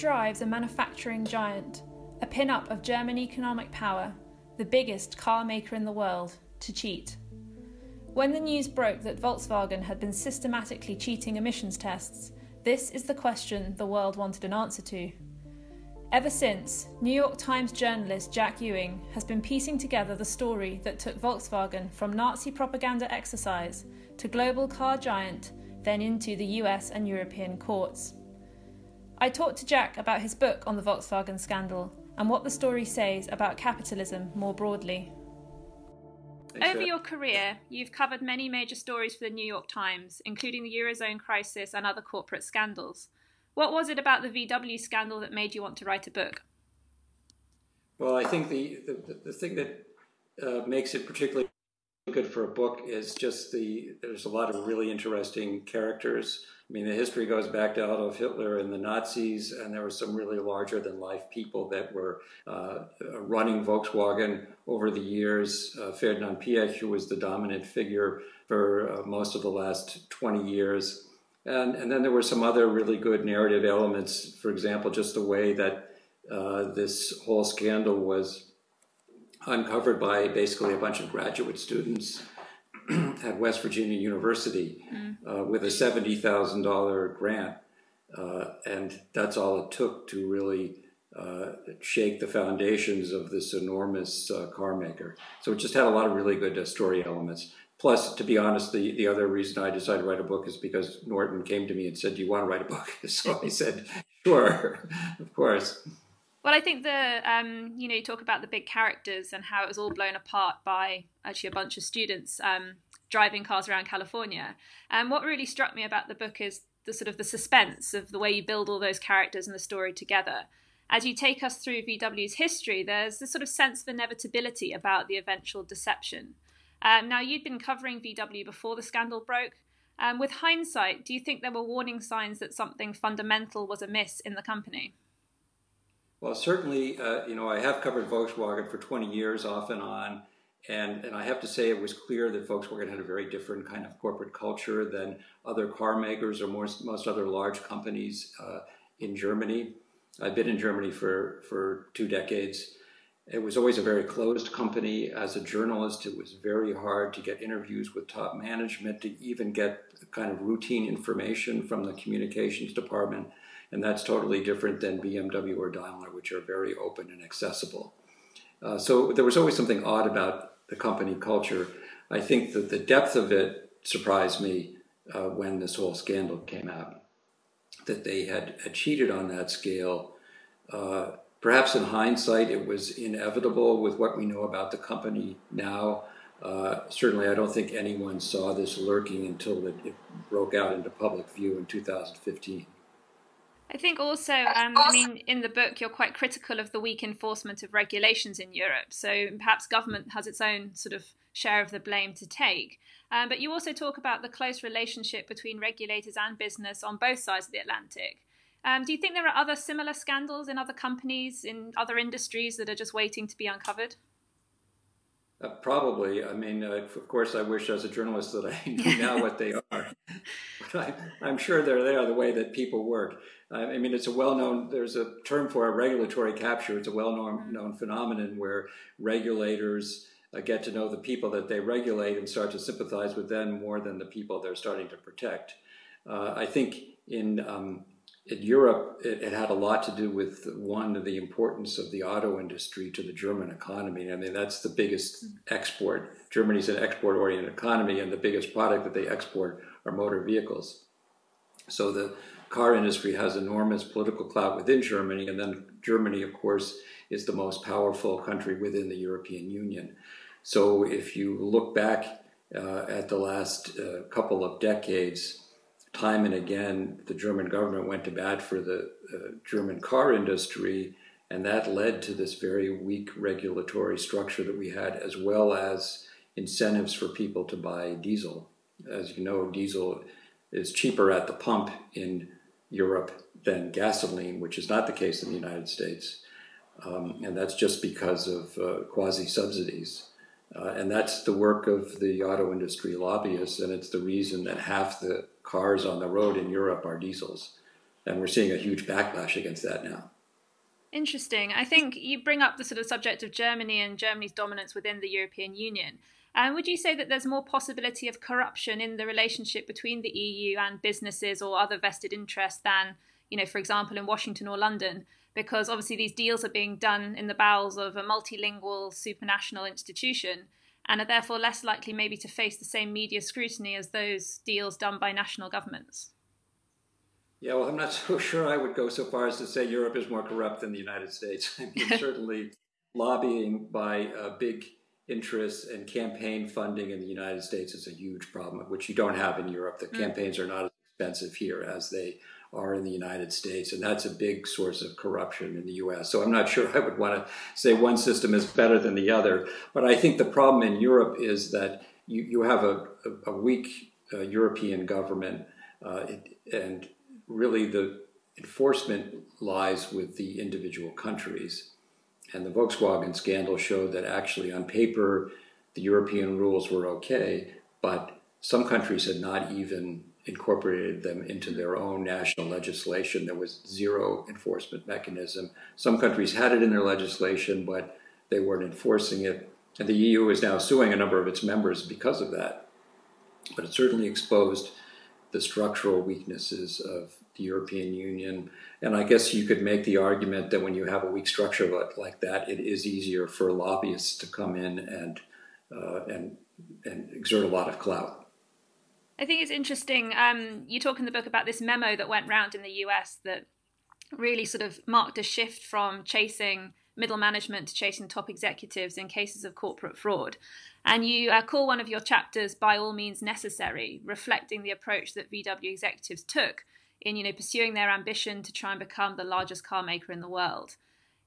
drives a manufacturing giant, a pin-up of German economic power, the biggest car maker in the world, to cheat? When the news broke that Volkswagen had been systematically cheating emissions tests, this is the question the world wanted an answer to. Ever since, New York Times journalist Jack Ewing has been piecing together the story that took Volkswagen from Nazi propaganda exercise to global car giant, then into the US and European courts. I talked to Jack about his book on the Volkswagen scandal and what the story says about capitalism more broadly. Over your career, you've covered many major stories for the New York Times, including the Eurozone crisis and other corporate scandals. What was it about the VW scandal that made you want to write a book? Well, I think the, the, the thing that uh, makes it particularly good for a book is just the there's a lot of really interesting characters. I mean, the history goes back to Adolf Hitler and the Nazis, and there were some really larger than life people that were uh, running Volkswagen over the years. Uh, Ferdinand Piech, who was the dominant figure for uh, most of the last 20 years. And, and then there were some other really good narrative elements. For example, just the way that uh, this whole scandal was uncovered by basically a bunch of graduate students at West Virginia University mm. uh, with a $70,000 grant. Uh, and that's all it took to really uh, shake the foundations of this enormous uh, car maker. So it just had a lot of really good uh, story elements. Plus, to be honest, the, the other reason I decided to write a book is because Norton came to me and said, Do you want to write a book? So I said, Sure, of course. Well, I think the um, you know you talk about the big characters and how it was all blown apart by actually a bunch of students um, driving cars around California. And what really struck me about the book is the sort of the suspense of the way you build all those characters and the story together. As you take us through VW's history, there's this sort of sense of inevitability about the eventual deception. Um, now, you'd been covering VW before the scandal broke. Um, with hindsight, do you think there were warning signs that something fundamental was amiss in the company? Well, certainly, uh, you know, I have covered Volkswagen for 20 years off and on. And, and I have to say, it was clear that Volkswagen had a very different kind of corporate culture than other car makers or most, most other large companies uh, in Germany. I've been in Germany for, for two decades. It was always a very closed company. As a journalist, it was very hard to get interviews with top management, to even get kind of routine information from the communications department. And that's totally different than BMW or Daimler, which are very open and accessible. Uh, so there was always something odd about the company culture. I think that the depth of it surprised me uh, when this whole scandal came out, that they had, had cheated on that scale. Uh, perhaps in hindsight, it was inevitable with what we know about the company now. Uh, certainly, I don't think anyone saw this lurking until it, it broke out into public view in 2015. I think also, um, I mean, in the book, you're quite critical of the weak enforcement of regulations in Europe. So perhaps government has its own sort of share of the blame to take. Um, but you also talk about the close relationship between regulators and business on both sides of the Atlantic. Um, do you think there are other similar scandals in other companies, in other industries that are just waiting to be uncovered? Uh, probably. I mean, uh, of course, I wish as a journalist that I knew now what they are. but I, am sure they're there the way that people work. I mean, it's a well-known. There's a term for a regulatory capture. It's a well-known known phenomenon where regulators uh, get to know the people that they regulate and start to sympathize with them more than the people they're starting to protect. Uh, I think in um, in Europe, it, it, had a lot to do with one of the importance of the auto industry to the German economy. I mean, that's the biggest export. Germany's an export-oriented economy, and the biggest product that they export are motor vehicles. So the car industry has enormous political clout within Germany, and then Germany, of course, is the most powerful country within the European Union. So if you look back uh, at the last uh, couple of decades, time and again, the German government went to bat for the uh, German car industry, and that led to this very weak regulatory structure that we had, as well as incentives for people to buy diesel. As you know, diesel is cheaper at the pump in Europe than gasoline, which is not the case in the United States. Um, and that's just because of uh, quasi subsidies. Uh, and that's the work of the auto industry lobbyists, and it's the reason that half the cars on the road in Europe are diesels. and we're seeing a huge backlash against that now. Interesting. I think you bring up the sort of subject of Germany and Germany's dominance within the European Union. And would you say that there's more possibility of corruption in the relationship between the EU and businesses or other vested interests than, you know, for example, in Washington or London? Because obviously these deals are being done in the bowels of a multilingual supranational institution and are therefore less likely maybe to face the same media scrutiny as those deals done by national governments. Yeah, well, I'm not so sure I would go so far as to say Europe is more corrupt than the United States. I mean, certainly lobbying by uh, big interests and campaign funding in the United States is a huge problem, which you don't have in Europe. The mm. campaigns are not as expensive here as they are in the United States, and that's a big source of corruption in the U.S. So I'm not sure I would want to say one system is better than the other, but I think the problem in Europe is that you, you have a, a, a weak uh, European government, uh, it, and really the enforcement lies with the individual countries. And the Volkswagen scandal showed that actually, on paper, the European rules were okay, but some countries had not even incorporated them into their own national legislation. There was zero enforcement mechanism. Some countries had it in their legislation, but they weren't enforcing it. And the EU is now suing a number of its members because of that. But it certainly exposed the structural weaknesses of the European Union. And I guess you could make the argument that when you have a weak structure like that, it is easier for lobbyists to come in and uh, and and exert a lot of clout. I think it's interesting. Um, you talk in the book about this memo that went round in the US that really sort of marked a shift from chasing middle management to chasing top executives in cases of corporate fraud. And you uh, call one of your chapters by all means necessary, reflecting the approach that VW executives took in you know pursuing their ambition to try and become the largest car maker in the world.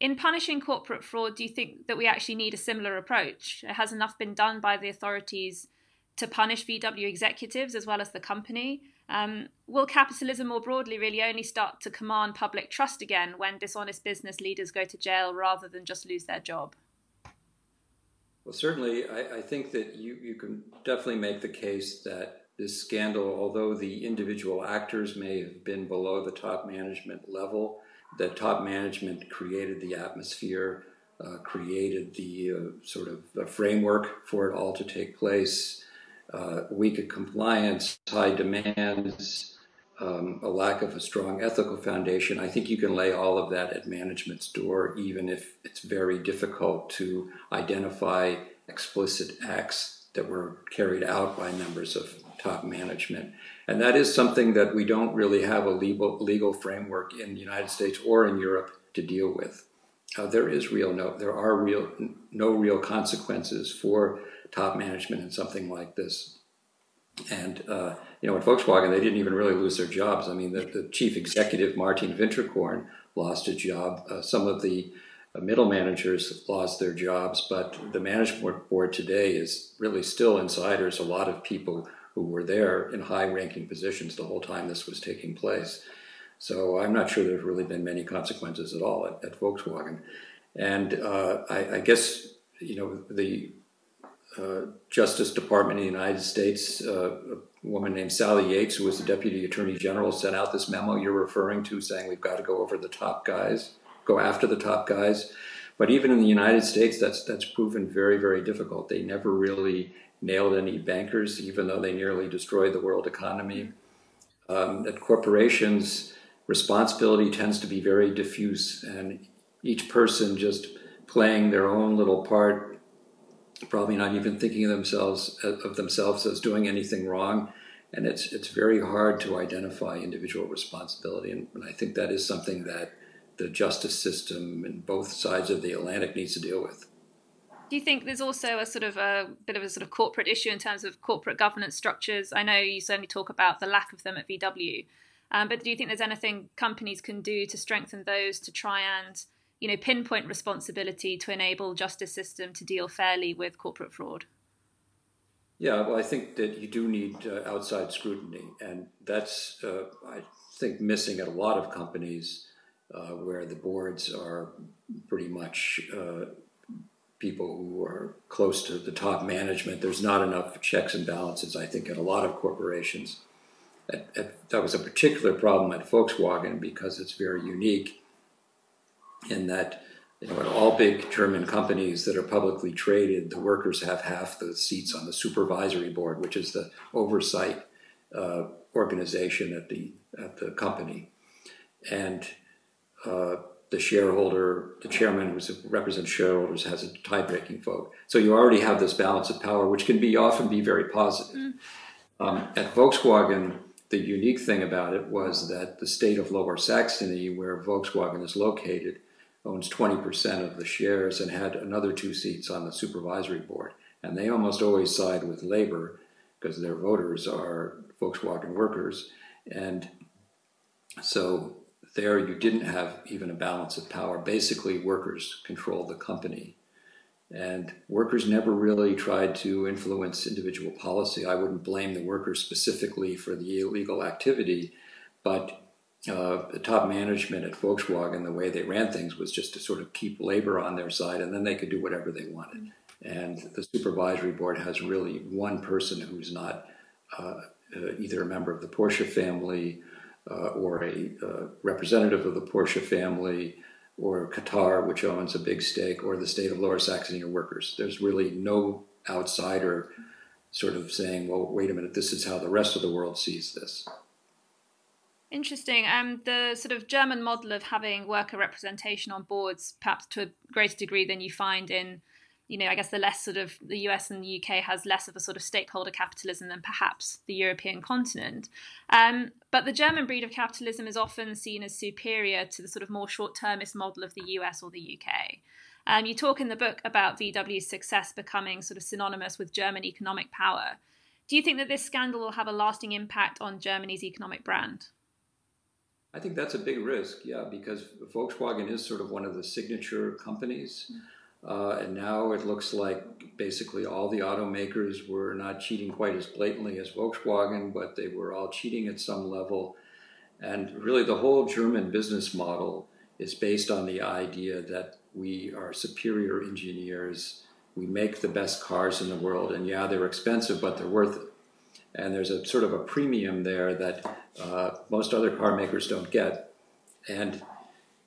In punishing corporate fraud, do you think that we actually need a similar approach? Has enough been done by the authorities to punish VW executives as well as the company? Um, will capitalism more broadly really only start to command public trust again when dishonest business leaders go to jail rather than just lose their job? Well, certainly, I, I think that you, you can definitely make the case that this scandal, although the individual actors may have been below the top management level, that top management created the atmosphere, uh, created the uh, sort of framework for it all to take place. Uh, weak compliance, high demands, um, a lack of a strong ethical foundation. I think you can lay all of that at management's door, even if it's very difficult to identify explicit acts that were carried out by members of top management. And that is something that we don't really have a legal, legal framework in the United States or in Europe to deal with. Uh, there is real no, there are real no real consequences for top management in something like this. And uh, you know, at Volkswagen, they didn't even really lose their jobs. I mean, the, the chief executive Martin Winterkorn lost a job. Uh, some of the middle managers lost their jobs, but the management board today is really still insiders. A lot of people who were there in high ranking positions the whole time this was taking place. So I'm not sure there's really been many consequences at all at, at Volkswagen. And uh, I, I, guess, you know, the uh, Justice Department in the United States, uh, a woman named Sally Yates, who was the Deputy Attorney General, sent out this memo you're referring to saying we've got to go over the top guys, go after the top guys. But even in the United States, that's that's proven very, very difficult. They never really nailed any bankers, even though they nearly destroyed the world economy. Um, at corporations, responsibility tends to be very diffuse, and each person just playing their own little part, probably not even thinking of themselves of themselves as doing anything wrong. And it's it's very hard to identify individual responsibility, and, and I think that is something that the justice system in both sides of the Atlantic needs to deal with. Do you think there's also a sort of a bit of a sort of corporate issue in terms of corporate governance structures? I know you certainly talk about the lack of them at VW, um, but do you think there's anything companies can do to strengthen those to try and you know pinpoint responsibility to enable justice system to deal fairly with corporate fraud? Yeah, well, I think that you do need uh, outside scrutiny, and that's uh, I think missing at a lot of companies uh, where the boards are pretty much uh, people who are close to the top management. There's not enough checks and balances, I think, at a lot of corporations. at, at, that was a particular problem at Volkswagen because it's very unique in that you know, at all big German companies that are publicly traded, the workers have half the seats on the supervisory board, which is the oversight uh, organization at the at the company, and uh, the shareholder, the chairman who represents shareholders, has a tie-breaking vote. So you already have this balance of power, which can be often be very positive. Mm. Um, at Volkswagen, the unique thing about it was that the state of Lower Saxony, where Volkswagen is located, owns 20% of the shares and had another two seats on the supervisory board. And they almost always side with Labor because their voters are Volkswagen workers. And so there you didn't have even a balance of power. Basically, workers controlled the company. And workers never really tried to influence individual policy. I wouldn't blame the workers specifically for the illegal activity, but uh, the top management at Volkswagen, the way they ran things was just to sort of keep labor on their side, and then they could do whatever they wanted. And the supervisory board has really one person who's not uh, uh, either a member of the Porsche family uh, or a uh, representative of the Porsche family or Qatar, which owns a big stake, or the state of Lower Saxony or workers. There's really no outsider sort of saying, well, wait a minute, this is how the rest of the world sees this. Interesting. Um, the sort of German model of having worker representation on boards, perhaps to a greater degree than you find in, you know, I guess the less sort of the US and the UK has less of a sort of stakeholder capitalism than perhaps the European continent. Um, but the German breed of capitalism is often seen as superior to the sort of more short termist model of the US or the UK. Um, you talk in the book about VW's success becoming sort of synonymous with German economic power. Do you think that this scandal will have a lasting impact on Germany's economic brand? I think that's a big risk, yeah, because Volkswagen is sort of one of the signature companies. Uh, and now it looks like basically all the automakers were not cheating quite as blatantly as Volkswagen, but they were all cheating at some level. And really, the whole German business model is based on the idea that we are superior engineers. We make the best cars in the world, and yeah, they're expensive, but they're worth it and there's a sort of a premium there that uh, most other car makers don't get. And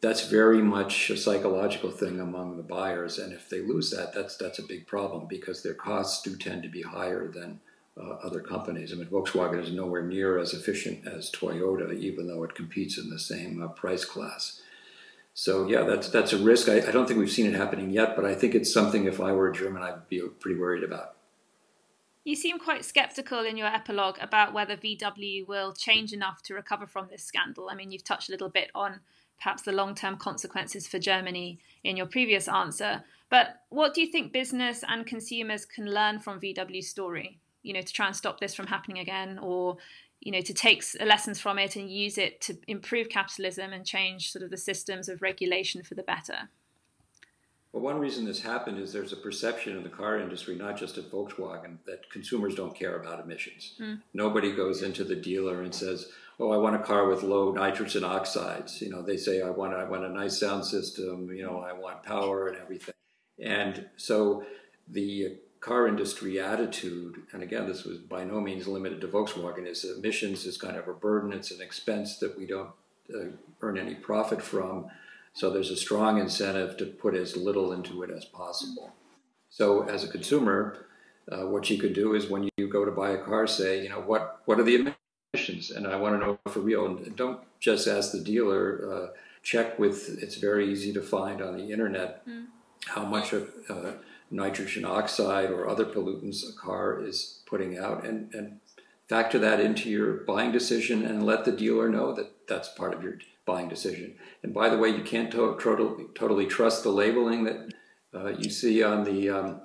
that's very much a psychological thing among the buyers. And if they lose that, that's, that's a big problem because their costs do tend to be higher than uh, other companies. I mean, Volkswagen is nowhere near as efficient as Toyota, even though it competes in the same uh, price class. So yeah, that's that's a risk. I, I don't think we've seen it happening yet, but I think it's something. If I were a German, I'd be pretty worried about. You seem quite skeptical in your epilogue about whether VW will change enough to recover from this scandal. I mean, you've touched a little bit on perhaps the long term consequences for Germany in your previous answer. But what do you think business and consumers can learn from VW's story? You know, to try and stop this from happening again, or you know, to take lessons from it and use it to improve capitalism and change sort of the systems of regulation for the better. Well, one reason this happened is there's a perception in the car industry, not just at Volkswagen, that consumers don't care about emissions. Mm. Nobody goes into the dealer and says, "Oh, I want a car with low nitrogen oxides." You know, they say, "I want, I want a nice sound system. You know, I want power and everything." And so the car industry attitude, and again, this was by no means limited to Volkswagen, is emissions is kind of a burden. It's an expense that we don't uh, earn any profit from. So there's a strong incentive to put as little into it as possible. So as a consumer, uh, what you could do is when you go to buy a car, say, you know, what what are the emissions, and I want to know for real. And don't just ask the dealer. Uh, check with. It's very easy to find on the internet mm. how much of uh, nitrogen oxide or other pollutants a car is putting out, and and factor that into your buying decision, and let the dealer know that that's part of your buying decision. And by the way, you can't to- totally, totally trust the labeling that uh, you see on the um,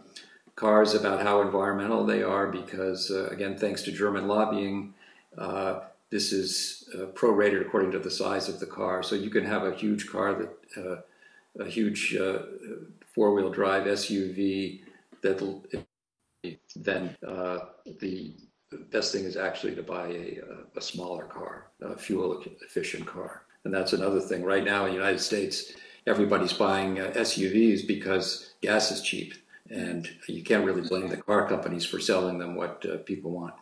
cars about how environmental they are because, uh, again, thanks to German lobbying, uh, this is uh, prorated according to the size of the car. So you can have a huge car that uh, a huge uh, four-wheel drive SUV that then the best thing is actually to buy a, a smaller car, a fuel efficient car. And that's another thing. Right now in the United States, everybody's buying uh, SUVs because gas is cheap. And you can't really blame the car companies for selling them what uh, people want.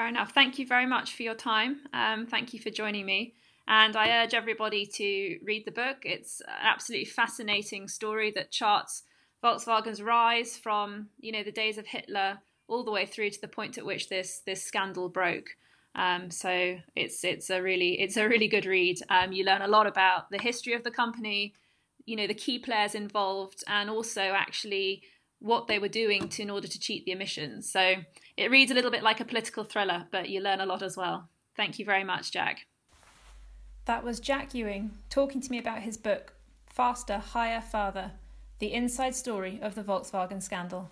Fair enough. Thank you very much for your time. Um, thank you for joining me. And I urge everybody to read the book. It's an absolutely fascinating story that charts Volkswagen's rise from you know the days of Hitler all the way through to the point at which this this scandal broke. Um, so it's it's a really it's a really good read. Um, you learn a lot about the history of the company, you know the key players involved, and also actually what they were doing to in order to cheat the emissions. So it reads a little bit like a political thriller, but you learn a lot as well. Thank you very much, Jack. That was Jack Ewing talking to me about his book, Faster, Higher, Farther The Inside Story of the Volkswagen Scandal.